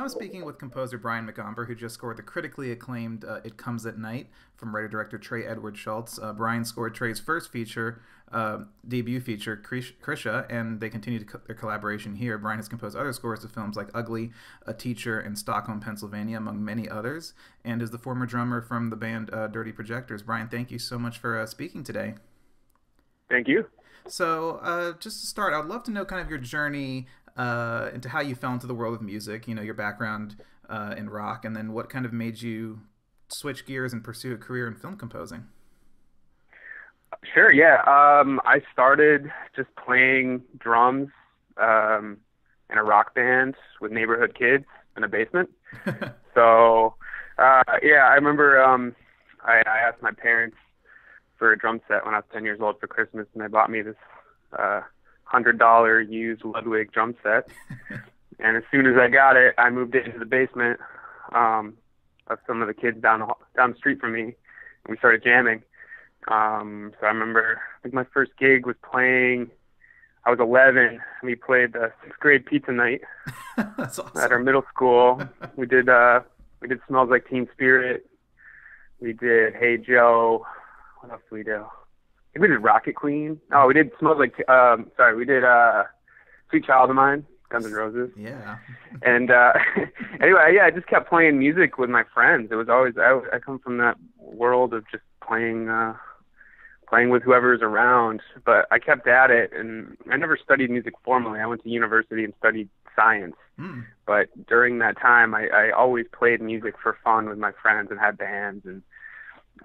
So I'm speaking with composer Brian McOmber, who just scored the critically acclaimed uh, "It Comes at Night" from writer-director Trey Edward Shults. Uh, Brian scored Trey's first feature, uh, debut feature, Krisha, and they continue co- their collaboration here. Brian has composed other scores to films like Ugly, A Teacher, and Stockholm, Pennsylvania, among many others, and is the former drummer from the band uh, Dirty Projectors. Brian, thank you so much for uh, speaking today. Thank you. So, uh, just to start, I'd love to know kind of your journey uh, into how you fell into the world of music. You know, your background uh, in rock, and then what kind of made you switch gears and pursue a career in film composing. Sure. Yeah. Um, I started just playing drums um, in a rock band with neighborhood kids in a basement. so, uh, yeah, I remember um, I, I asked my parents for a drum set when I was 10 years old for Christmas, and they bought me this uh, hundred dollar used Ludwig drum set. and as soon as I got it, I moved it into the basement um, of some of the kids down the, down the street from me, and we started jamming. Um, so I remember, I think my first gig was playing. I was 11, and we played the sixth grade pizza night awesome. at our middle school. we did uh, we did "Smells Like Teen Spirit." We did "Hey Joe." What else did we do? We did Rocket Queen. Oh, we did Smells Like. Um, sorry, we did uh, Sweet Child of Mine, Guns N' Roses. Yeah. and uh, anyway, yeah, I just kept playing music with my friends. It was always I, I come from that world of just playing. Uh, playing with whoever's around but i kept at it and i never studied music formally i went to university and studied science mm. but during that time I, I always played music for fun with my friends and had bands and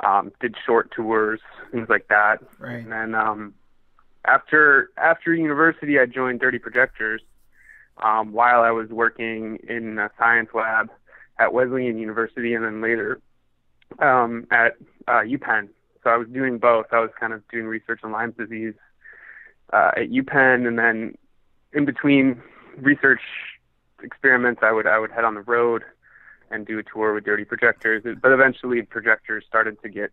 um, did short tours, things like that. Right. And then um, after after university, I joined Dirty Projectors um, while I was working in a science lab at Wesleyan University, and then later um, at uh, UPenn. So I was doing both. I was kind of doing research on Lyme disease uh, at UPenn, and then in between research experiments, I would I would head on the road and do a tour with Dirty Projectors. But eventually, Projectors started to get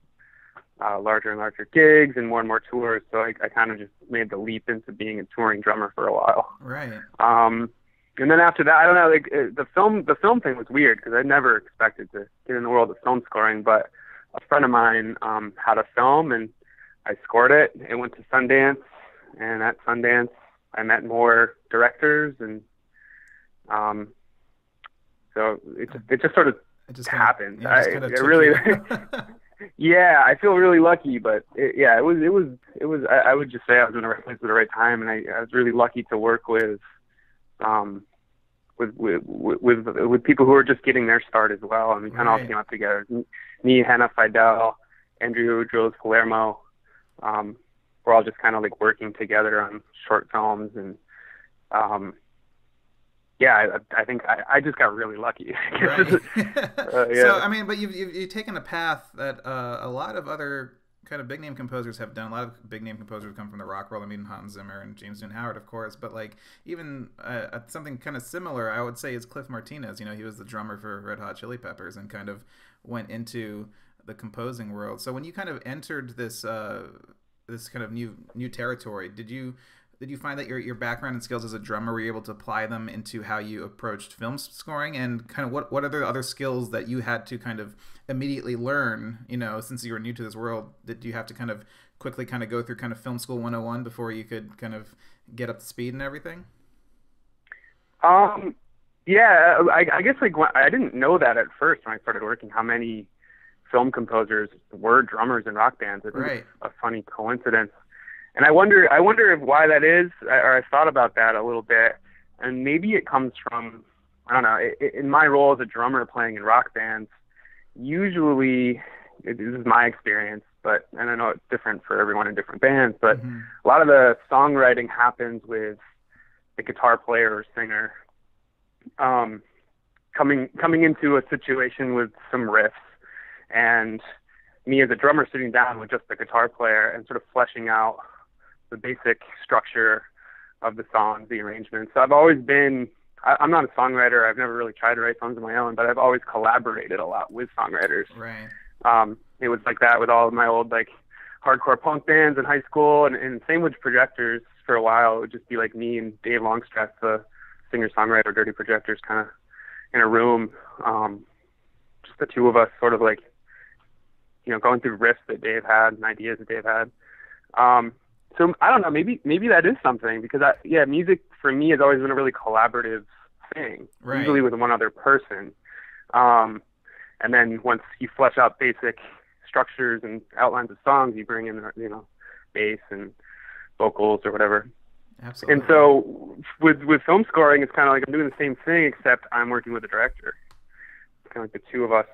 uh, larger and larger gigs and more and more tours. So I, I kind of just made the leap into being a touring drummer for a while. Right. Um, and then after that, I don't know. Like uh, the film, the film thing was weird because I never expected to get in the world of film scoring. But a friend of mine um, had a film, and I scored it. It went to Sundance, and at Sundance, I met more directors and um, so it just it just sort of it just happened. Kind of, yeah, I, it really. yeah, I feel really lucky, but it, yeah, it was it was it was. I, I would just say I was in the right place at the right time, and I, I was really lucky to work with, um, with with with with people who are just getting their start as well, and we kind of all came up together. Me, Hannah Fidel, Andrew Jules Palermo, um, we're all just kind of like working together on short films and um yeah, I, I think I, I, just got really lucky. right. uh, yeah. So I mean, but you've, you've, you've taken a path that uh, a lot of other kind of big name composers have done. A lot of big name composers come from the rock world. I mean, Hans Zimmer and James Newton Howard, of course. But like even uh, something kind of similar, I would say, is Cliff Martinez. You know, he was the drummer for Red Hot Chili Peppers and kind of went into the composing world. So when you kind of entered this uh, this kind of new new territory, did you did you find that your, your background and skills as a drummer were you able to apply them into how you approached film scoring? And kind of what, what are the other skills that you had to kind of immediately learn you know since you were new to this world did you have to kind of quickly kind of go through kind of film school 101 before you could kind of get up to speed and everything? Um yeah i, I guess like i didn't know that at first when i started working how many film composers were drummers in rock bands. It was right. a funny coincidence and I wonder, I wonder if why that is, or I thought about that a little bit, and maybe it comes from, I don't know, in my role as a drummer playing in rock bands, usually, this is my experience, but and I know it's different for everyone in different bands, but mm-hmm. a lot of the songwriting happens with the guitar player or singer, um, coming coming into a situation with some riffs, and me as a drummer sitting down with just the guitar player and sort of fleshing out the basic structure of the songs, the arrangements. So I've always been I, I'm not a songwriter. I've never really tried to write songs of my own, but I've always collaborated a lot with songwriters. Right. Um, it was like that with all of my old like hardcore punk bands in high school, and, and same with Projectors for a while. It would just be like me and Dave Longstreth, the singer songwriter, Dirty Projectors, kind of in a room, um, just the two of us, sort of like, you know, going through riffs that Dave had and ideas that Dave had. Um, so I don't know, maybe maybe that is something because I yeah, music for me has always been a really collaborative thing, right. usually with one other person. Um, and then once you flesh out basic structures and outlines of songs, you bring in you know bass and vocals or whatever. Absolutely. And so with with film scoring, it's kind of like I'm doing the same thing, except I'm working with a director. It's kind of like the two of us,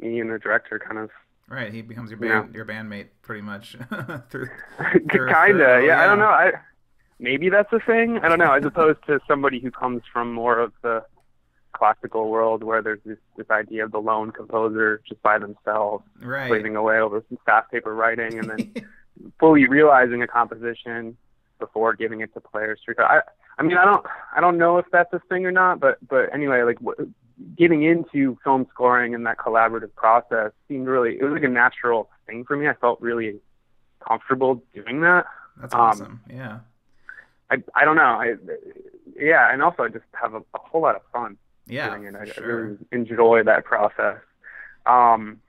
me and the director, kind of. Right, he becomes your band, yeah. your bandmate, pretty much. through, through Kinda, yeah, yeah. I don't know. I maybe that's a thing. I don't know. As opposed to somebody who comes from more of the classical world, where there's this this idea of the lone composer just by themselves, right. slaving away over some staff paper writing, and then fully realizing a composition before giving it to players. I I mean I don't I don't know if that's a thing or not, but but anyway, like getting into film scoring and that collaborative process seemed really it was like a natural thing for me. I felt really comfortable doing that. That's awesome. Um, yeah. I I don't know. I yeah, and also I just have a, a whole lot of fun yeah, doing it. I, sure. I really enjoy that process. Um,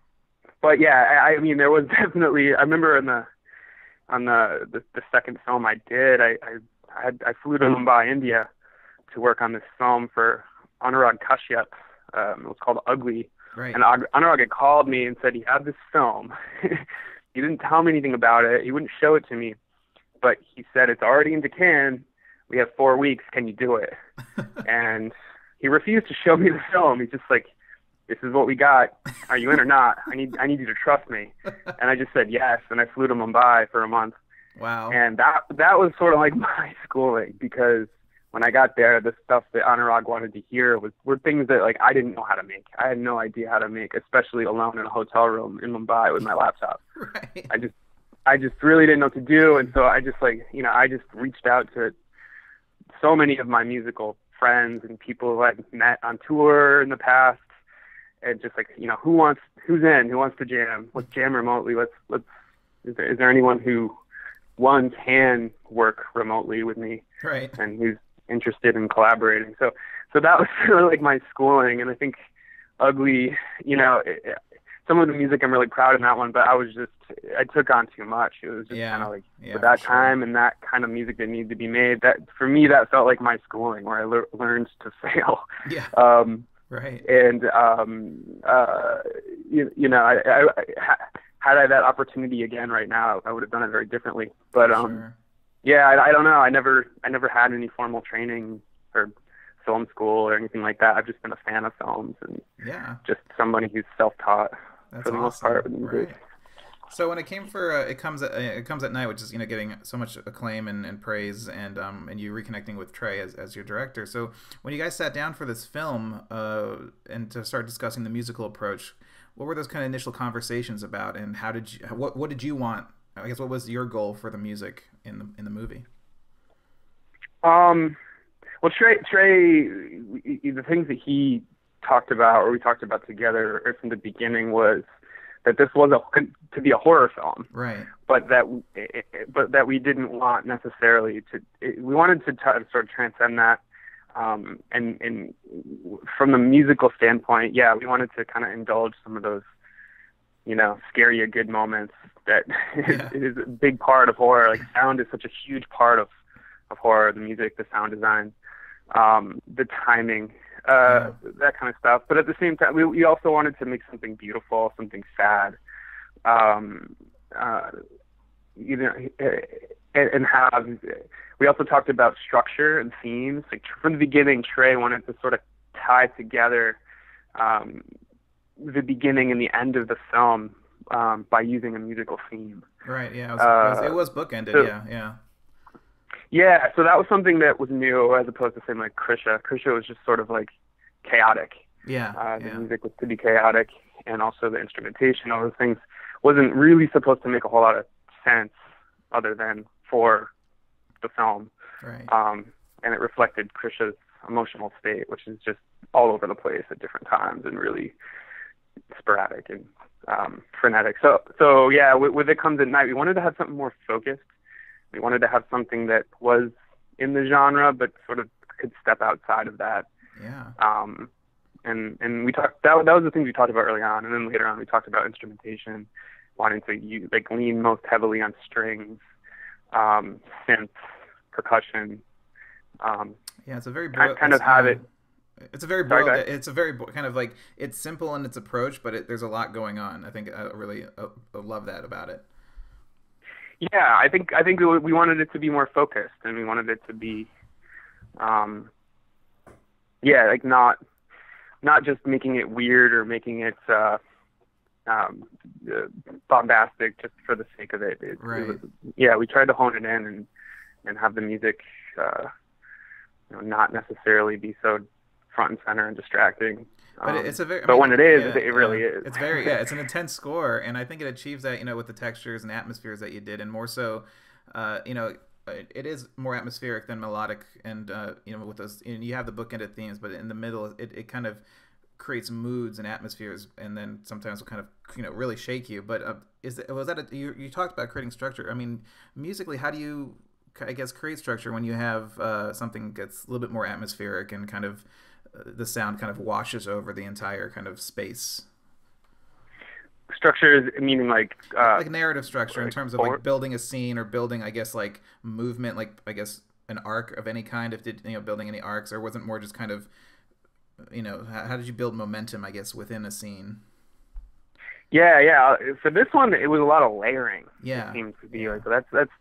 but yeah, I, I mean, there was definitely. I remember in the on the the, the second film I did, I I I, had, I flew to Mumbai, India, to work on this film for Anurag Kashyap. Um, it was called Ugly. Right. And Anurag had called me and said he had this film. he didn't tell me anything about it. He wouldn't show it to me, but he said it's already in Deccan. We have four weeks. Can you do it? and he refused to show me the film. He's just like, this is what we got. Are you in or not? I need I need you to trust me. And I just said yes, and I flew to Mumbai for a month. Wow. And that that was sort of like my schooling because when I got there, the stuff that Anurag wanted to hear was were things that like I didn't know how to make. I had no idea how to make, especially alone in a hotel room in Mumbai with my laptop. Right. I just I just really didn't know what to do, and so I just like you know I just reached out to so many of my musical friends and people who I'd met on tour in the past and just like you know who wants who's in who wants to jam let's jam remotely let's let's is there, is there anyone who one can work remotely with me right and who's interested in collaborating so so that was really like my schooling and i think ugly you know it, some of the music i'm really proud of in that one but i was just i took on too much it was just yeah. kind of like yeah, for that sure. time and that kind of music that needed to be made that for me that felt like my schooling where i le- learned to fail yeah um right and um uh you, you know I, I, I had I that opportunity again right now I would have done it very differently but um sure. Yeah I, I don't know I never I never had any formal training or film school or anything like that I've just been a fan of films and yeah just somebody who's self-taught That's for the awesome. most part right. So when it came for uh, it comes at uh, it comes at night, which is you know getting so much acclaim and, and praise, and um and you reconnecting with Trey as, as your director. So when you guys sat down for this film, uh, and to start discussing the musical approach, what were those kind of initial conversations about, and how did you what what did you want? I guess what was your goal for the music in the in the movie? Um, well, Trey, Trey, the things that he talked about, or we talked about together from the beginning, was that this was a to be a horror film, right? But that but that we didn't want necessarily to. We wanted to t- sort of transcend that, um, and and from the musical standpoint, yeah, we wanted to kind of indulge some of those, you know, scary or good moments that Yeah. is a big part of horror. Like sound is such a huge part of of horror, the music, the sound design, um, the timing, uh, that kind of stuff. But at the same time, we, we also wanted to make something beautiful, something sad, um, uh, you know, and, and have. We also talked about structure and themes. Like from the beginning, Trey wanted to sort of tie together um, the beginning and the end of the film um, by using a musical theme. Right. Yeah. It was, it was, it Uh, was bookended. so- yeah. Yeah. Yeah, so that was something that was new as opposed to saying like Krisha. Krisha was just sort of like chaotic. Yeah. Uh, the yeah. music was pretty chaotic, and also the instrumentation, all those things, wasn't really supposed to make a whole lot of sense other than for the film. Right. Um, and it reflected Krisha's emotional state, which is just all over the place at different times and really sporadic and um, frenetic. So, so yeah, with, with it comes at night. We wanted to have something more focused. We wanted to have something that was in the genre, but sort of could step outside of that yeah. um, and and we talked that that was the things we talked about early on, and then later on we talked about instrumentation, wanting to use, like lean most heavily on strings, um, synths, percussion. Um, yeah, it's a very bro- kind of have it. It's a very broad, Sorry, it's a very kind of like it's simple in its approach, but it, there's a lot going on. I think I really uh, love that about it. Yeah, I think I think we, wanted it to be more focused, and we wanted it to be, um, yeah, like not not just making it weird or making it uh, um, uh, bombastic just for the sake of it. it, right. it was, yeah, we tried to hone it in and and have the music, uh, you know, not necessarily be so front and center and distracting. But um, it's a very. I but mean, when it is, yeah, it really is. It's very yeah. It's an intense score, and I think it achieves that. You know, with the textures and atmospheres that you did, and more so, uh, you know, it is more atmospheric than melodic, and uh, you know, with those, and you have the bookended themes, but in the middle, it, it kind of creates moods and atmospheres, and then sometimes will kind of you know really shake you. But uh, is it, was that a, you? You talked about creating structure. I mean, musically, how do you, I guess, create structure when you have uh, something that's a little bit more atmospheric and kind of the sound kind of washes over the entire kind of space? structure meaning like uh, like narrative structure like in terms of like building a scene or building i guess like movement like i guess an arc of any kind if did you know building any arcs or wasn't more just kind of you know how, how did you build momentum i guess within a scene? Yeah yeah for this one it was a lot of layering yeah. it seemed to be like that's that's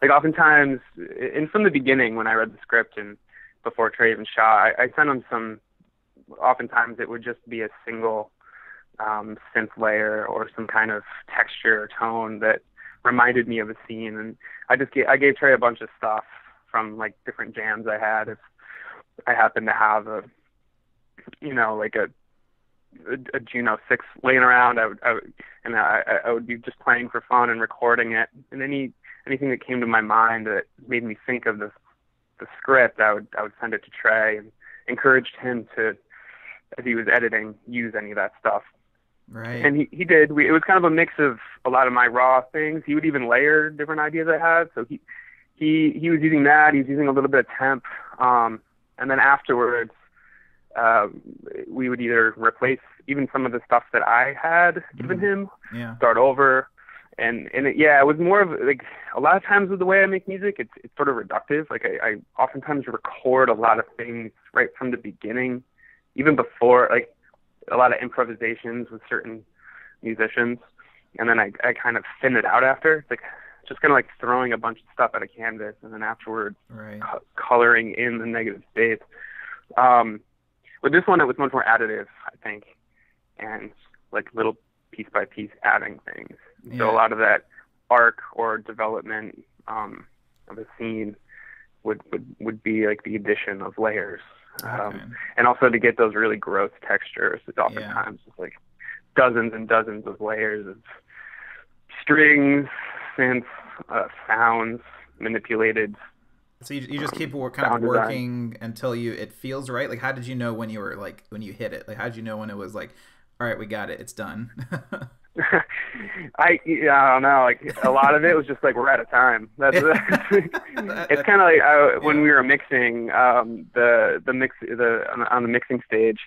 like oftentimes and from the beginning when i read the script and before trey even shot i, I sent him some oftentimes it would just be a single um synth layer or some kind of texture or tone that reminded me of a scene and i just gave i gave trey a bunch of stuff from like different jams i had if i happened to have a you know, like a a, a Juno six laying around. I would, I would and I, I would be just playing for fun and recording it. And any anything that came to my mind that made me think of the the script, I would I would send it to Trey and encouraged him to, as he was editing, use any of that stuff. Right. And he he did. We, it was kind of a mix of a lot of my raw things. He would even layer different ideas I had. So he he he was using that. He was using a little bit of temp. Um, and then afterwards, uh, we would either replace even some of the stuff that I had given mm. him, yeah. start over, and and it, yeah, it was more of like a lot of times with the way I make music, it's it's sort of reductive. Like I, I oftentimes record a lot of things right from the beginning, even before like a lot of improvisations with certain musicians, and then I I kind of thin it out after. It's like just kind of like throwing a bunch of stuff at a canvas and then afterwards right. co- coloring in the negative states. Um, with this one, it was much more additive, I think, and like little piece by piece adding things. Yeah. So a lot of that arc or development um, of a scene would, would would be like the addition of layers, okay. um, and also to get those really gross textures. It's oftentimes yeah. like dozens and dozens of layers of strings, synths, uh, sounds manipulated so you, you just keep kind of working design. until you it feels right. Like how did you know when you were like when you hit it? Like how did you know when it was like, all right, we got it, it's done. I yeah, I don't know. Like a lot of it was just like we're out of time. That's, it's kind of like uh, when we were mixing um, the the mix the on, on the mixing stage.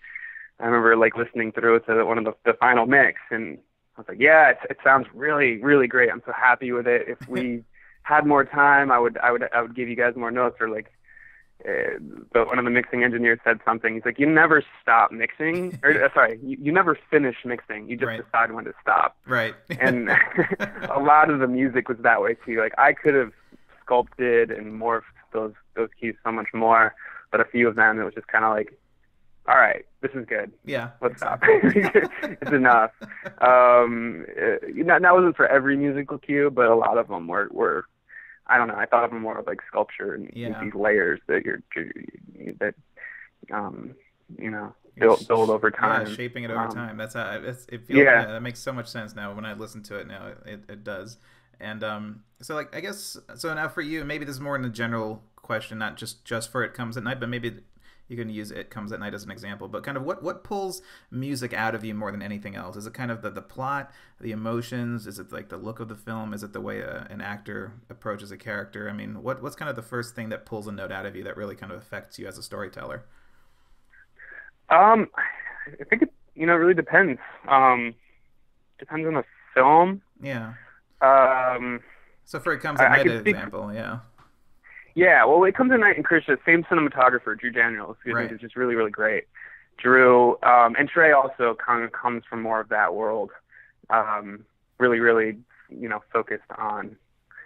I remember like listening through it to one of the, the final mix, and I was like, yeah, it, it sounds really really great. I'm so happy with it. If we had more time, I would I would I would give you guys more notes or like. Uh, but one of the mixing engineers said something. He's like, "You never stop mixing, or uh, sorry, you, you never finish mixing. You just right. decide when to stop." Right. and a lot of the music was that way too. Like I could have sculpted and morphed those those keys so much more, but a few of them it was just kind of like, all right, this is good. Yeah, let's stop. it's enough. Um, it, uh, that wasn't for every musical cue, but a lot of them were were I don't know. I thought of them more of like sculpture and, yeah. these layers that you're that um you know build build over time. Yeah, shaping it over um, time. That's how it's, it feels. Yeah. yeah. that makes so much sense now when I listen to it. Now it, it does. And um, so like I guess so now for you, maybe this is more in the general question, not just just for it comes at night, but maybe you can use it comes at night as an example but kind of what what pulls music out of you more than anything else is it kind of the, the plot the emotions is it like the look of the film is it the way a, an actor approaches a character i mean what what's kind of the first thing that pulls a note out of you that really kind of affects you as a storyteller um I think it you know it really depends. Um, depends on the film. Yeah. Um, so for it comes at night an example, yeah. Yeah, well, it comes at night and Krisha, same cinematographer, Drew Daniels, who right. is just really, really great. Drew um, and Trey also kind of comes from more of that world. Um, really, really, you know, focused on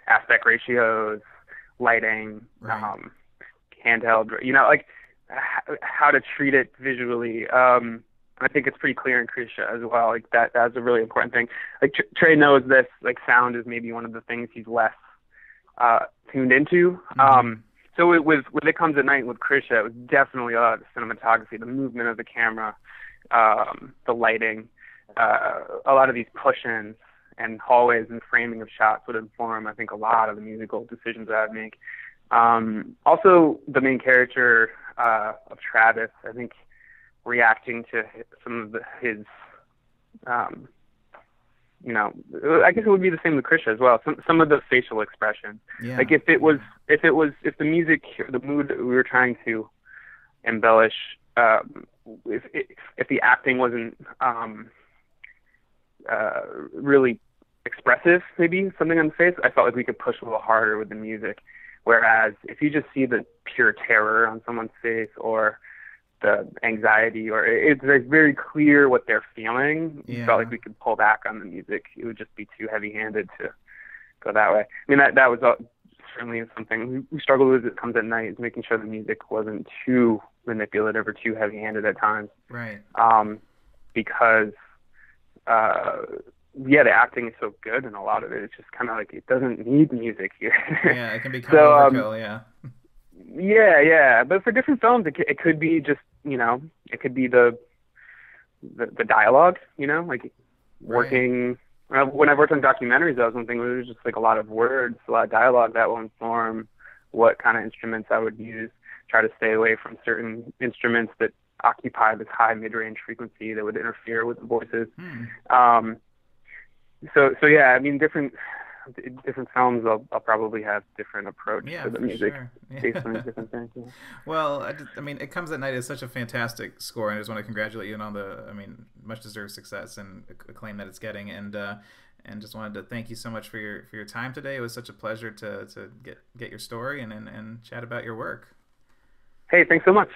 aspect ratios, lighting, right. um, handheld, you know, like h- how to treat it visually. Um, I think it's pretty clear in Krisha as well. Like that, that's a really important thing. Like Trey knows this. Like sound is maybe one of the things he's less uh, tuned into. Mm-hmm. Um, so it was when it comes at night with Krisha, it was definitely a lot of the cinematography, the movement of the camera, um, the lighting, uh, a lot of these push-ins and hallways and framing of shots would inform, I think, a lot of the musical decisions that I'd make. Um, also, the main character uh, of Travis, I think, reacting to some of the, his, um, you know, I guess it would be the same with Krisha as well. Some some of the facial expressions, yeah. like if it was if it was if the music, the mood that we were trying to embellish, um, if if the acting wasn't um, uh, really expressive, maybe something on the face, I felt like we could push a little harder with the music. Whereas if you just see the pure terror on someone's face or the anxiety or it's very clear what they're feeling. Yeah. Felt like we could pull back on the music. It would just be too heavy-handed to go that way. I mean, that that was uh, certainly something we struggled with. It comes at night is making sure the music wasn't too manipulative or too heavy-handed at times. Right. Um, because uh, yeah, the acting is so good, and a lot of it it's just kind of like it doesn't need music here. yeah, it can be kind so, of overkill. Um, yeah. Yeah, yeah, but for different films, it, it could be just you know, it could be the the, the dialogue, you know, like working. Right. When I worked on documentaries, that was one thing. Where It was just like a lot of words, a lot of dialogue that will inform what kind of instruments I would use. Try to stay away from certain instruments that occupy this high mid-range frequency that would interfere with the voices. Hmm. Um, so, so yeah, I mean, different different films, I'll, I'll probably have different approach yeah, to the music sure. yeah. based on different things. Yeah. Well, I, just, I, mean, "It Comes at Night" is such a fantastic score, and I just want to congratulate you on the, I mean, much deserved success and acclaim that it's getting, and uh, and just wanted to thank you so much for your for your time today. It was such a pleasure to to get get your story and and, and chat about your work. Hey, thanks so much.